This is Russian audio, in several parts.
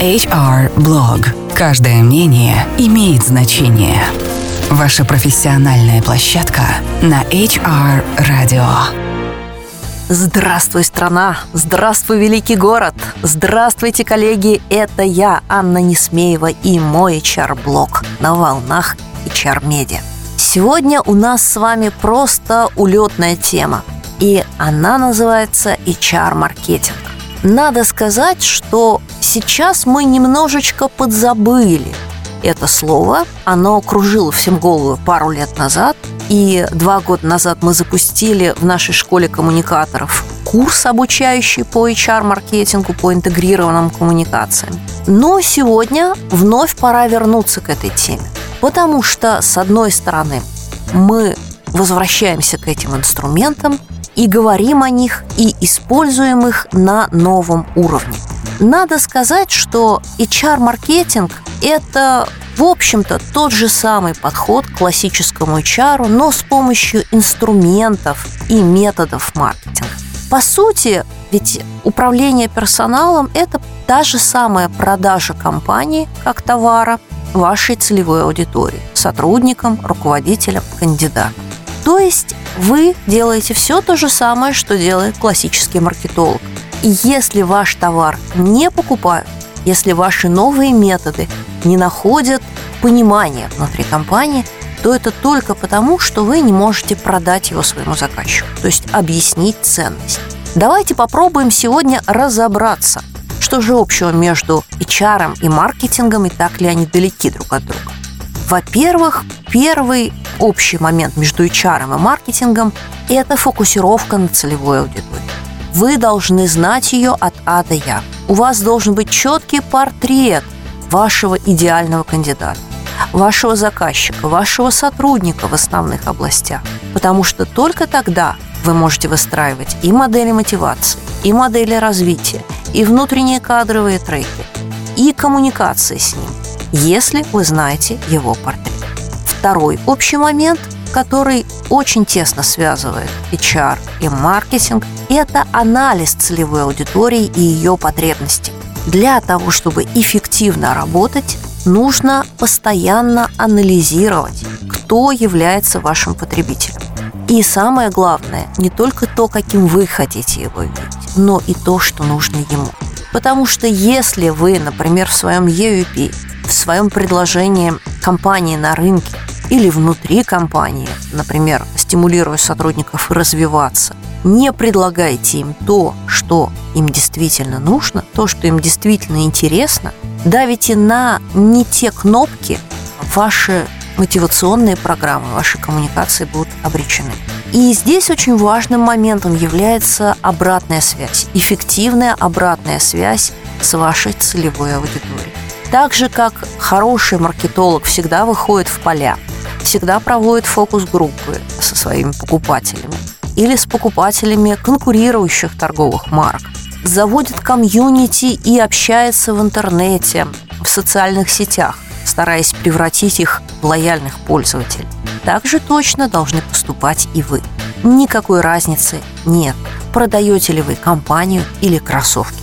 HR Blog. Каждое мнение имеет значение. Ваша профессиональная площадка на HR Radio. Здравствуй, страна! Здравствуй, великий город! Здравствуйте, коллеги! Это я, Анна Несмеева и мой HR-блог на волнах HR Media. Сегодня у нас с вами просто улетная тема, и она называется HR-маркетинг. Надо сказать, что сейчас мы немножечко подзабыли это слово. Оно кружило всем голову пару лет назад. И два года назад мы запустили в нашей школе коммуникаторов курс, обучающий по HR-маркетингу, по интегрированным коммуникациям. Но сегодня вновь пора вернуться к этой теме. Потому что, с одной стороны, мы возвращаемся к этим инструментам, и говорим о них, и используем их на новом уровне. Надо сказать, что HR-маркетинг – это, в общем-то, тот же самый подход к классическому HR, но с помощью инструментов и методов маркетинга. По сути, ведь управление персоналом – это та же самая продажа компании как товара вашей целевой аудитории – сотрудникам, руководителям, кандидатам. То есть вы делаете все то же самое, что делает классический маркетолог. И если ваш товар не покупают, если ваши новые методы не находят понимания внутри компании, то это только потому, что вы не можете продать его своему заказчику, то есть объяснить ценность. Давайте попробуем сегодня разобраться, что же общего между HR и маркетингом и так ли они далеки друг от друга. Во-первых, первый общий момент между HR и маркетингом – это фокусировка на целевой аудитории. Вы должны знать ее от А до Я. У вас должен быть четкий портрет вашего идеального кандидата, вашего заказчика, вашего сотрудника в основных областях. Потому что только тогда вы можете выстраивать и модели мотивации, и модели развития, и внутренние кадровые треки, и коммуникации с ним, если вы знаете его портрет. Второй общий момент, который очень тесно связывает HR и маркетинг, это анализ целевой аудитории и ее потребностей. Для того, чтобы эффективно работать, нужно постоянно анализировать, кто является вашим потребителем. И самое главное, не только то, каким вы хотите его видеть, но и то, что нужно ему. Потому что если вы, например, в своем EUP, в своем предложении компании на рынке или внутри компании, например, стимулируя сотрудников развиваться, не предлагайте им то, что им действительно нужно, то, что им действительно интересно, давите на не те кнопки, ваши мотивационные программы, ваши коммуникации будут обречены. И здесь очень важным моментом является обратная связь, эффективная обратная связь с вашей целевой аудиторией. Так же, как хороший маркетолог всегда выходит в поля, всегда проводит фокус-группы со своими покупателями или с покупателями конкурирующих торговых марок, заводит комьюнити и общается в интернете, в социальных сетях, стараясь превратить их в лояльных пользователей. Также точно должны поступать и вы. Никакой разницы нет, продаете ли вы компанию или кроссовки.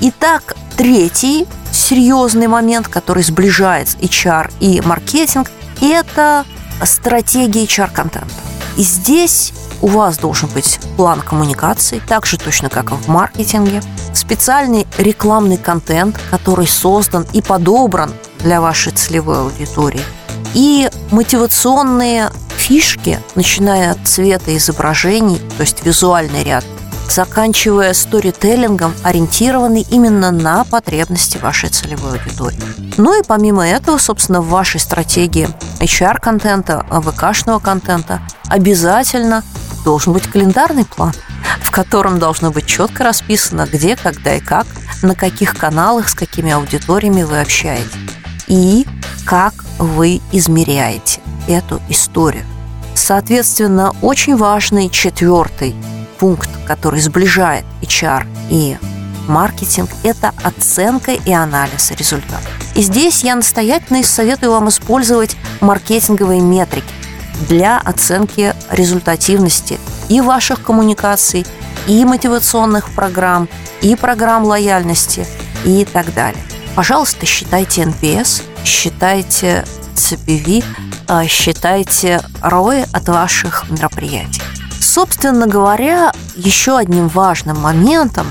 Итак, третий серьезный момент, который сближает HR и маркетинг, это стратегии HR-контента. И здесь у вас должен быть план коммуникации, так же точно, как и в маркетинге, специальный рекламный контент, который создан и подобран для вашей целевой аудитории, и мотивационные фишки, начиная от цвета изображений, то есть визуальный ряд, заканчивая сторителлингом, ориентированный именно на потребности вашей целевой аудитории. Ну и помимо этого, собственно, в вашей стратегии HR-контента, ВК-шного контента обязательно должен быть календарный план, в котором должно быть четко расписано, где, когда и как, на каких каналах, с какими аудиториями вы общаетесь и как вы измеряете эту историю. Соответственно, очень важный четвертый пункт, который сближает HR и маркетинг – это оценка и анализ результатов. И здесь я настоятельно советую вам использовать маркетинговые метрики для оценки результативности и ваших коммуникаций, и мотивационных программ, и программ лояльности, и так далее. Пожалуйста, считайте NPS, считайте CPV, а, считайте ROI от ваших мероприятий. Собственно говоря, еще одним важным моментом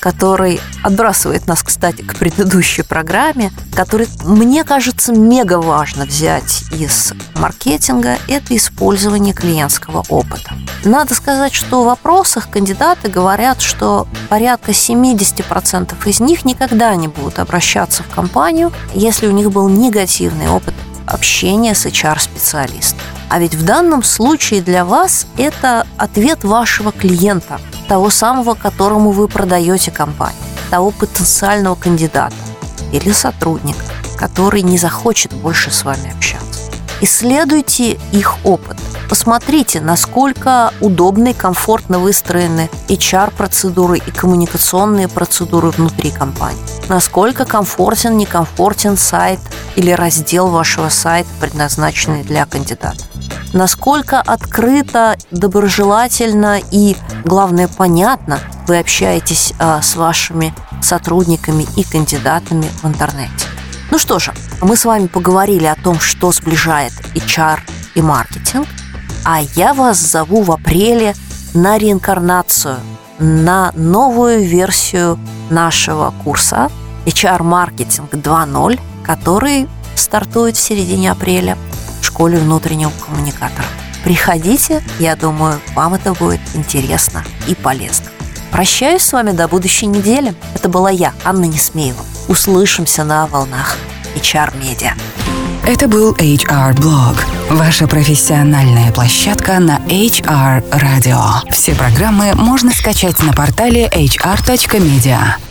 который отбрасывает нас, кстати, к предыдущей программе, который, мне кажется, мега важно взять из маркетинга, это использование клиентского опыта. Надо сказать, что в вопросах кандидаты говорят, что порядка 70% из них никогда не будут обращаться в компанию, если у них был негативный опыт общения с HR-специалистом. А ведь в данном случае для вас это ответ вашего клиента, того самого, которому вы продаете компанию, того потенциального кандидата или сотрудника, который не захочет больше с вами общаться. Исследуйте их опыт. Посмотрите, насколько удобны и комфортно выстроены HR-процедуры и коммуникационные процедуры внутри компании. Насколько комфортен, некомфортен сайт или раздел вашего сайта, предназначенный для кандидата насколько открыто, доброжелательно и, главное, понятно вы общаетесь а, с вашими сотрудниками и кандидатами в интернете. Ну что же, мы с вами поговорили о том, что сближает HR и маркетинг, а я вас зову в апреле на реинкарнацию, на новую версию нашего курса HR-маркетинг 2.0, который стартует в середине апреля – школе внутреннего коммуникатора. Приходите, я думаю, вам это будет интересно и полезно. Прощаюсь с вами до будущей недели. Это была я, Анна Несмеева. Услышимся на волнах HR Media. Это был HR Blog, ваша профессиональная площадка на HR Radio. Все программы можно скачать на портале hr.media.